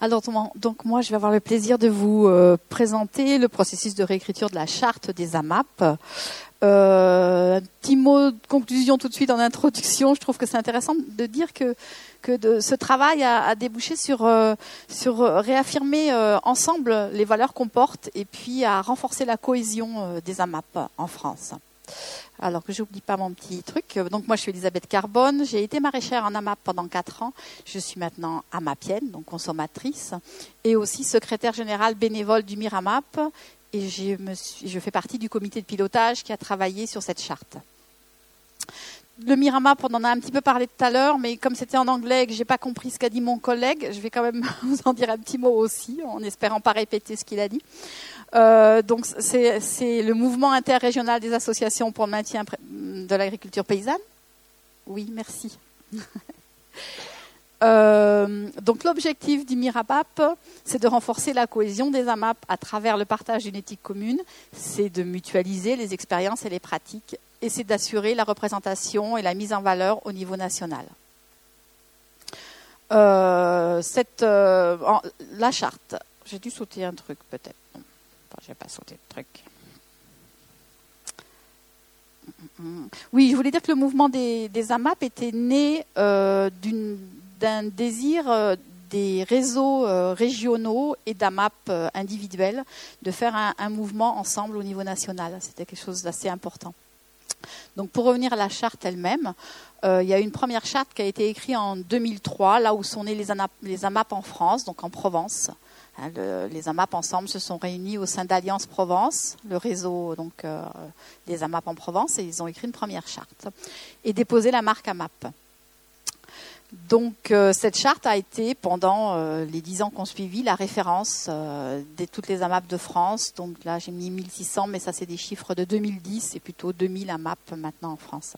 Alors donc moi je vais avoir le plaisir de vous euh, présenter le processus de réécriture de la charte des AMAP. Euh, un petit mot de conclusion tout de suite en introduction. Je trouve que c'est intéressant de dire que que ce travail a, débouché sur euh, sur réaffirmer euh, ensemble les valeurs qu'on porte et puis à renforcer la cohésion des AMAP en France. Alors que j'oublie pas mon petit truc. Donc moi je suis Elisabeth Carbone, j'ai été maraîchère en AMAP pendant quatre ans. Je suis maintenant amapienne, donc consommatrice, et aussi secrétaire générale bénévole du Miramap. Et je, je fais partie du comité de pilotage qui a travaillé sur cette charte. Le Miramap, on en a un petit peu parlé tout à l'heure, mais comme c'était en anglais et que j'ai pas compris ce qu'a dit mon collègue, je vais quand même vous en dire un petit mot aussi, en espérant pas répéter ce qu'il a dit. Euh, donc c'est le mouvement interrégional des associations pour le maintien de l'agriculture paysanne. Oui, merci. euh, donc l'objectif du MIRAPAP, c'est de renforcer la cohésion des AMAP à travers le partage d'une éthique commune, c'est de mutualiser les expériences et les pratiques, et c'est d'assurer la représentation et la mise en valeur au niveau national. Euh, la charte, j'ai dû sauter un truc peut-être je vais pas sauter de truc. Oui, je voulais dire que le mouvement des, AMAP était né euh, d'un désir euh, des réseaux euh, régionaux et d'AMAP individuels de faire un, mouvement ensemble au niveau national. C'était quelque chose d'assez important. Donc pour revenir à la charte elle-même, il y a une première charte qui a été écrite en 2003, là où sont nés les AMAP en France, donc en Provence. Hein, les AMAP ensemble se sont réunis au sein d'Alliance Provence, le réseau donc euh, des AMAP en Provence, et ils ont écrit une première charte et déposé la marque AMAP. Donc euh, cette charte a été pendant euh, les dix ans qu'on suivi la référence de toutes les AMAP de France. Donc là j'ai mis 1600, mais ça c'est des chiffres de 2010, c'est plutôt 2000 AMAP maintenant en France.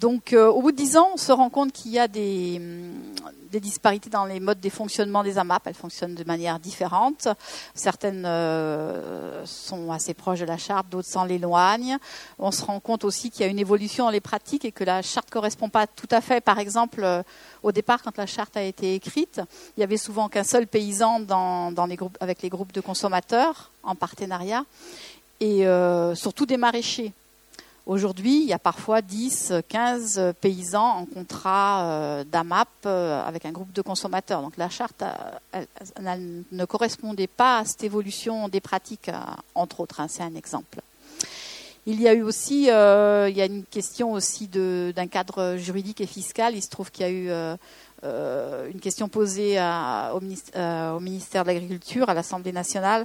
Donc, euh, au bout de dix ans, on se rend compte qu'il y a des, hum, disparités dans les modes de fonctionnement des AMAP. Elles fonctionnent de manière différente. Certaines euh, sont assez proches de la charte, d'autres s'en l'éloignent. On se rend compte aussi qu'il y a une évolution dans les pratiques et que la charte correspond pas tout à fait. Par exemple, euh, au départ, quand la charte a été écrite, il y avait souvent qu'un seul paysan dans les groupes, avec les groupes de consommateurs en partenariat et surtout des maraîchers. Aujourd'hui, il y a parfois 10, 15 paysans en contrat euh, d'AMAP euh, avec un groupe de consommateurs. Donc la charte ne correspondait pas à cette évolution des pratiques, euh, entre autres. Hein, c'est un exemple. Il y a eu aussi, il y a une question aussi d'un cadre juridique et fiscal. Il se trouve qu'il y a eu une question posée au, ministère, de l'Agriculture, à l'Assemblée nationale,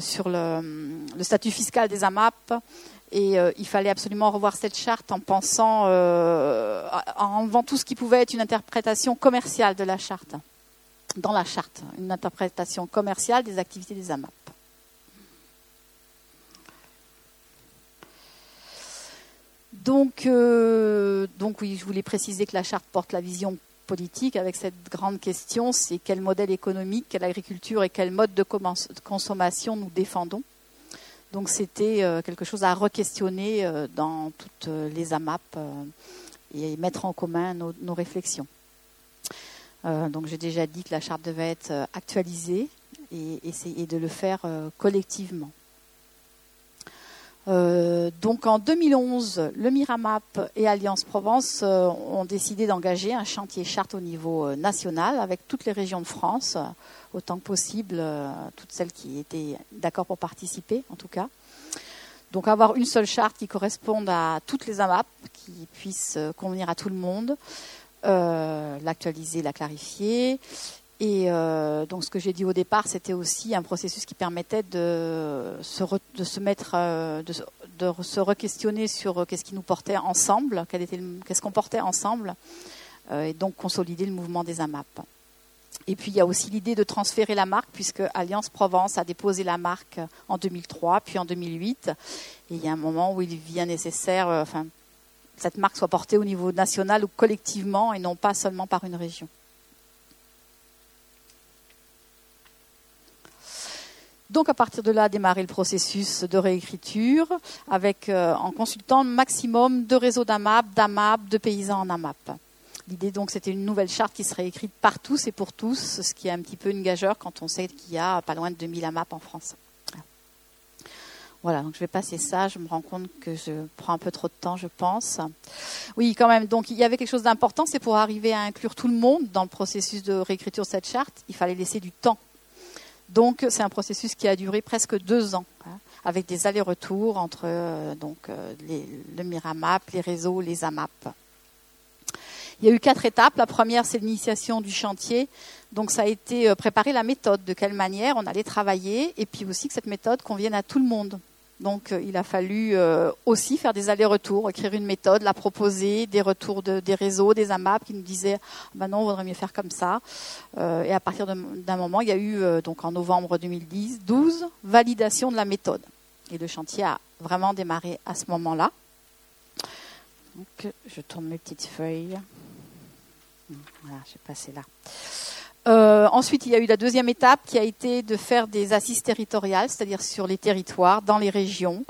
sur le, statut fiscal des AMAP. Et euh, il fallait absolument revoir cette charte en pensant, euh, en enlevant tout ce qui pouvait être une interprétation commerciale de la charte, dans la charte, une interprétation commerciale des activités des AMAP. Donc, euh, donc oui, je voulais préciser que la charte porte la vision politique avec cette grande question, c'est quel modèle économique, quelle agriculture et quel mode de consommation nous défendons. Donc c'était euh, quelque chose à re-questionner euh, dans toutes euh, les AMAP et mettre en commun nos, réflexions. donc j'ai déjà dit que la charte devait être actualisée et essayer de le faire collectivement. Donc en 2011, le Miramap et Alliance Provence ont décidé d'engager un chantier charte au niveau national avec toutes les régions de France autant que possible, euh, toutes celles qui étaient d'accord pour participer, en tout cas. Donc avoir une seule charte qui corresponde à toutes les AMAP, qui puisse euh, convenir à tout le monde, euh, l'actualiser, la clarifier. Et donc ce que j'ai dit au départ, c'était aussi un processus qui permettait de se, mettre, de, de, se re-questionner sur qu'est-ce qui nous portait ensemble, qu'est-ce qu'on portait ensemble, et donc consolider le mouvement des AMAP. Et puis il y a aussi l'idée de transférer la marque, puisque Alliance Provence a déposé la marque en 2003, puis en 2008. Et il y a un moment où il vient nécessaire, euh, enfin, cette marque soit portée au niveau national ou collectivement, et non pas seulement par une région. Donc à partir de là, démarrer le processus de réécriture avec, euh, en consultant le maximum de réseaux d'AMAP, d'AMAP, de paysans en AMAP. L'idée donc c'était une nouvelle charte qui serait écrite par tous et pour tous, ce qui est un petit peu une gageure quand on sait qu'il y a pas loin de 2000 AMAP en France. Voilà, donc je vais passer ça. Je me rends compte que je prends un peu trop de temps, je pense. Oui, quand même. Donc il y avait quelque chose d'important, c'est pour arriver à inclure tout le monde dans le processus de réécriture de cette charte, il fallait laisser du temps. Donc c'est un processus qui a duré presque deux ans, hein, avec des allers-retours entre euh, donc euh, le Miramap, les réseaux, les AMAP. Il y a eu quatre étapes. La première, c'est l'initiation du chantier. Donc ça a été euh, préparer la méthode, de quelle manière on allait travailler, et puis aussi que cette méthode convienne à tout le monde. Donc euh, il a fallu euh, aussi faire des allers-retours, écrire une méthode, la proposer, des retours de, des réseaux, des AMAP qui nous disaient bah non, on voudrait mieux faire comme ça. et à partir d'un moment, il y a eu donc en novembre 2010 12 validations de la méthode. Et le chantier a vraiment démarré à ce moment-là. Donc je tourne mes petites feuilles. Voilà, j'ai passé là. Euh, ensuite, il y a eu la deuxième étape qui a été de faire des assises territoriales, c'est-à-dire sur les territoires, dans les régions,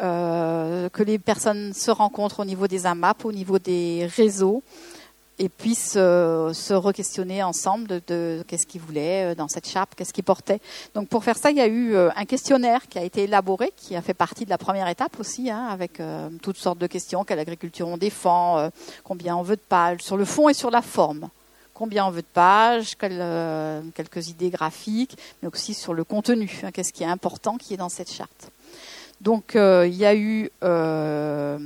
euh, que les personnes se rencontrent au niveau des AMAP, au niveau des réseaux, et puissent euh, se re-questionner ensemble de, qu'est-ce qu'ils voulaient dans cette chape, qu'est-ce qu'ils portaient. Donc pour faire ça, il y a eu un questionnaire qui a été élaboré, qui a fait partie de la première étape aussi, hein, avec toutes sortes de questions, quelle agriculture on défend, combien on veut de pages, sur le fond et sur la forme combien on veut de pages, euh, quelques idées graphiques, mais aussi sur le contenu, hein, qu'est-ce qui est important qui est dans cette charte. Donc euh, il y a eu euh,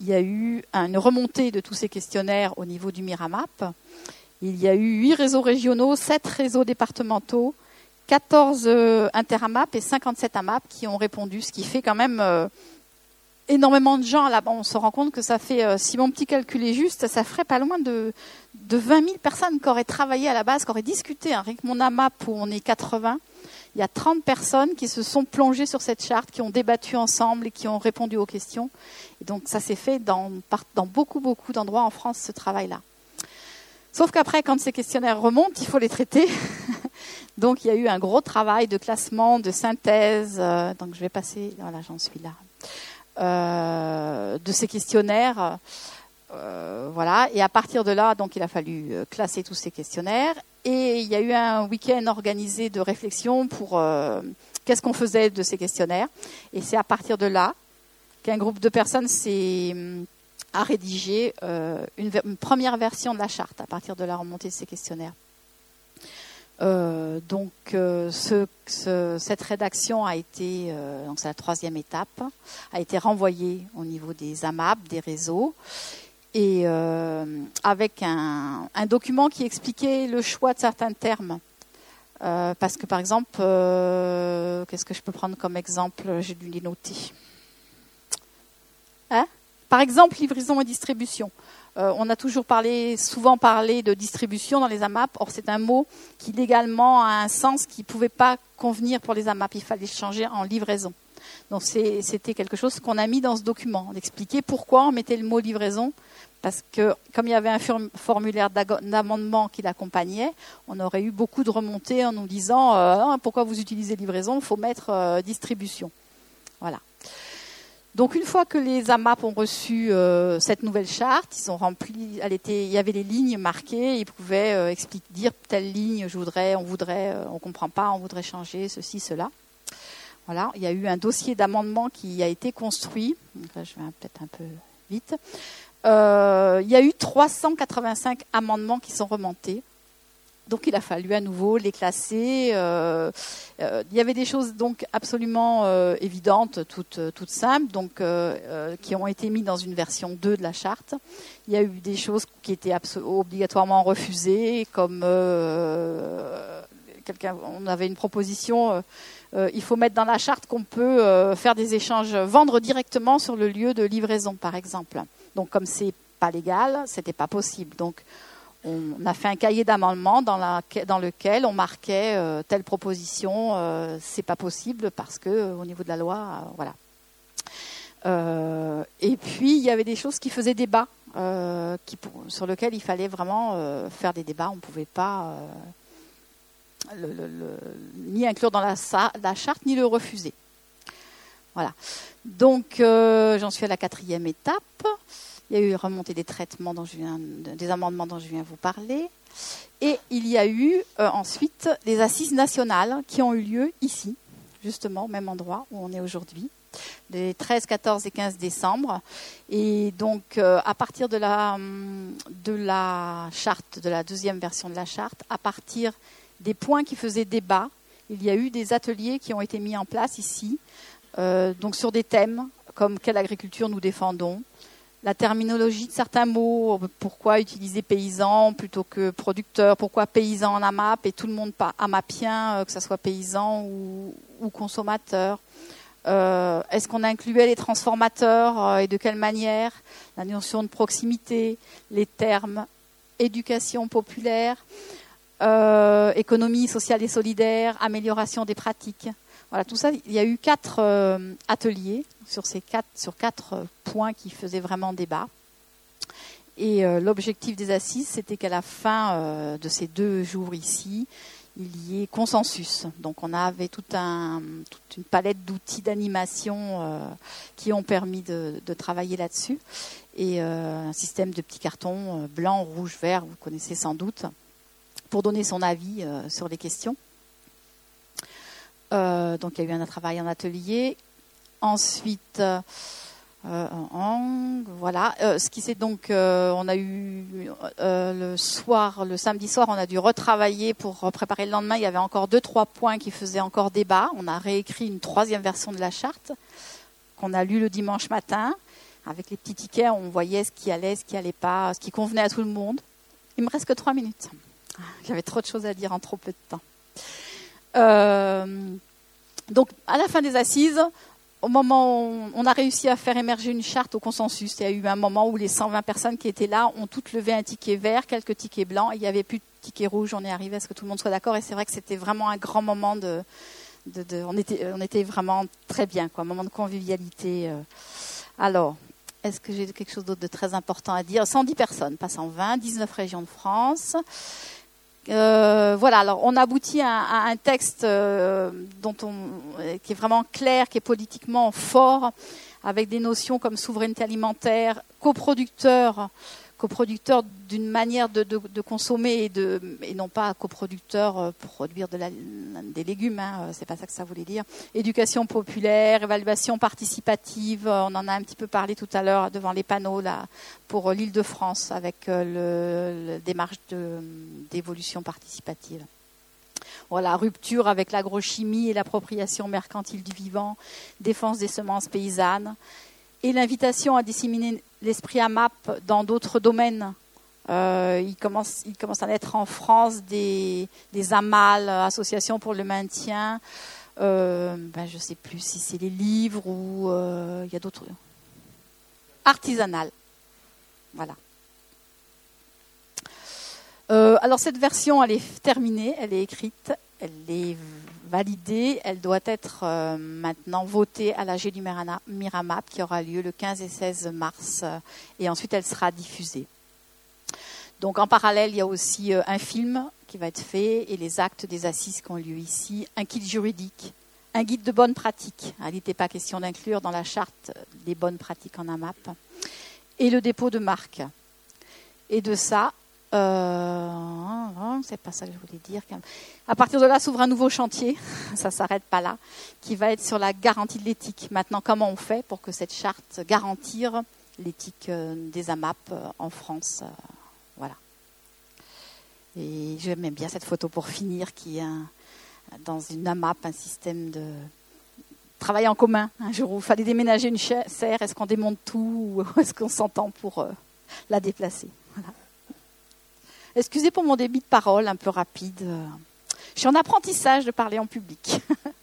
il y a eu une remontée de tous ces questionnaires au niveau du Miramap. Il y a eu huit réseaux régionaux, sept réseaux départementaux, 14 interamap et 57 AMAP qui ont répondu, ce qui fait quand même énormément de gens là-bas. On se rend compte que ça fait, si mon petit calcul est juste, ça ferait pas loin de, de 20 000 personnes qui auraient travaillé à la base, qui auraient discuté. Hein. Avec mon AMAP, où on est 80, il y a 30 personnes qui se sont plongées sur cette charte, qui ont débattu ensemble et qui ont répondu aux questions. Et donc ça s'est fait dans, dans beaucoup, beaucoup d'endroits en France, ce travail-là. Sauf qu'après, quand ces questionnaires remontent, il faut les traiter. donc il y a eu un gros travail de classement, de synthèse. Euh, donc je vais passer, voilà, j'en suis là. Euh, de ces questionnaires. Euh, voilà. Et à partir de là, donc, il a fallu euh, classer tous ces questionnaires. Et il y a eu un week-end organisé de réflexion pour qu'est-ce qu'on faisait de ces questionnaires. Et c'est à partir de là qu'un groupe de personnes s'est a rédigé une, première version de la charte à partir de la remontée de ces questionnaires. Donc ce, cette rédaction a été, donc c'est la troisième étape, a été renvoyée au niveau des AMAP, des réseaux, et euh, avec un, document qui expliquait le choix de certains termes. Euh, parce que par exemple, euh, qu'est-ce que je peux prendre comme exemple? J'ai dû les noter. Hein? Par exemple, livraison et distribution. on a toujours parlé, souvent parlé de distribution dans les AMAP. Or, c'est un mot qui légalement a un sens qui ne pouvait pas convenir pour les AMAP. Il fallait changer en livraison. Donc, c'était quelque chose qu'on a mis dans ce document. On expliquait pourquoi on mettait le mot livraison parce que comme il y avait un formulaire d'amendement qui l'accompagnait, on aurait eu beaucoup de remontées en nous disant euh, ah, pourquoi vous utilisez livraison, il faut mettre euh, distribution. Voilà. Donc une fois que les AMAP ont reçu euh, cette nouvelle charte, ils ont rempli, il y avait les lignes marquées, ils pouvaient expliquer, dire telle ligne, je voudrais, on voudrait, on comprend pas, on voudrait changer ceci, cela. Voilà, il y a eu un dossier d'amendement qui a été construit. je vais peut-être un peu vite. Euh, il y a eu 385 amendements qui sont remontés. Donc il a fallu à nouveau les classer. Euh, euh, il y avait des choses donc absolument évidentes, toutes, toutes simples, donc qui ont été mises dans une version 2 de la charte. Il y a eu des choses qui étaient obligatoirement refusées, comme on avait une proposition. il faut mettre dans la charte qu'on peut faire des échanges, vendre directement sur le lieu de livraison, par exemple. Donc, comme c'est pas légal, c'était pas possible. Donc, on a fait un cahier d'amendement dans, lequel on marquait euh, telle proposition, euh, c'est pas possible parce que euh, au niveau de la loi, voilà. et puis il y avait des choses qui faisaient débat, sur lesquelles il fallait vraiment faire des débats. On ne pouvait pas ni inclure dans la, charte ni le refuser. Voilà. Donc j'en suis à la quatrième étape. Il y a eu remontée des traitements dont je viens, des amendements dont je viens vous parler. Et il y a eu euh, ensuite les assises nationales qui ont eu lieu ici, justement, au même endroit où on est aujourd'hui, les 13, 14 et 15 décembre. Et donc, euh, à partir de la, hum, de la charte, de la deuxième version de la charte, à partir des points qui faisaient débat, il y a eu des ateliers qui ont été mis en place ici, euh, donc sur des thèmes comme quelle agriculture nous défendons, la terminologie de certains mots, pourquoi utiliser paysan plutôt que producteur, pourquoi paysan en AMAP et tout le monde pas AMAPien, euh, que ce soit paysan ou, consommateur. Euh, est-ce qu'on incluait les transformateurs euh, et de quelle manière? La notion de proximité, les termes éducation populaire, économie sociale et solidaire, amélioration des pratiques. Voilà, tout ça, il y a eu quatre ateliers sur ces quatre, sur quatre euh, points qui faisaient vraiment débat. Et euh, l'objectif des assises, c'était qu'à la fin euh, de ces deux jours ici, il y ait consensus. Donc on avait tout un, toute une palette d'outils d'animation qui ont permis de, travailler là-dessus. Et un système de petits cartons blanc, rouge, vert, vous connaissez sans doute, pour donner son avis sur les questions. Donc il y a eu un travail en atelier Ensuite, euh, voilà. Euh, ce qui c'est donc, euh, on a eu le soir, le samedi soir, on a dû retravailler pour préparer le lendemain. Il y avait encore deux trois points qui faisaient encore débat. On a réécrit une troisième version de la charte qu'on a lu le dimanche matin. Avec les petits tickets, on voyait ce qui allait, ce qui allait pas, ce qui convenait à tout le monde. Il me reste que trois minutes. J'avais trop de choses à dire en trop peu de temps. Donc, à la fin des assises, au moment où on a réussi à faire émerger une charte au consensus, il y a eu un moment où les 120 personnes qui étaient là ont toutes levé un ticket vert, quelques tickets blancs, il n'y avait plus de ticket rouge. On est arrivé à ce que tout le monde soit d'accord, et c'est vrai que c'était vraiment un grand moment de, on, était, on était vraiment très bien, quoi, un moment de convivialité. Euh. Alors, est-ce que j'ai quelque chose d'autre de très important à dire? 110 personnes, pas 120, 19 régions de France. Euh, voilà, alors on aboutit à, un texte euh, on, qui est vraiment clair, qui est politiquement fort, avec des notions comme souveraineté alimentaire, coproducteur, coproducteur d'une manière de, consommer et, non pas coproducteur euh, produire des légumes, hein, c'est pas ça que ça voulait dire. Éducation populaire, évaluation participative, on en a un petit peu parlé tout à l'heure devant les panneaux pour l'île de France avec euh, le, démarche d'évolution participative. Voilà, rupture avec l'agrochimie et l'appropriation mercantile du vivant, défense des semences paysannes, et l'invitation à disséminer l'esprit AMAP dans d'autres domaines. Euh, il, commence, à naître en France des, des AMAL, associations pour le maintien. Euh, ben, je ne sais plus si c'est les livres ou euh, il y a d'autres. Artisanales. Voilà. alors cette version, elle est terminée, elle est écrite, elle est validée. Elle doit être euh, maintenant votée à l'AG du Miramap qui aura lieu le 15 et 16 mars euh, et ensuite elle sera diffusée. Donc en parallèle, il y a aussi euh, un film qui va être fait et les actes des assises qui ont lieu ici, un kit juridique, un guide de bonnes pratiques. Il n'était pas question d'inclure dans la charte les bonnes pratiques en AMAP et le dépôt de marque. Et de ça, euh, c'est pas ça que je voulais dire. À partir de là s'ouvre un nouveau chantier, ça s'arrête pas là, qui va être sur la garantie de l'éthique. Maintenant, comment on fait pour que cette charte garantir l'éthique euh, des AMAP euh, en France Voilà. Et j'aime bien cette photo pour finir, qui est dans une AMAP, un système de travail en commun. Un jour où il fallait déménager une serre, est-ce qu'on démonte tout ou est-ce qu'on s'entend pour la déplacer? Voilà. Excusez pour mon débit de parole un peu rapide. Je suis en apprentissage de parler en public.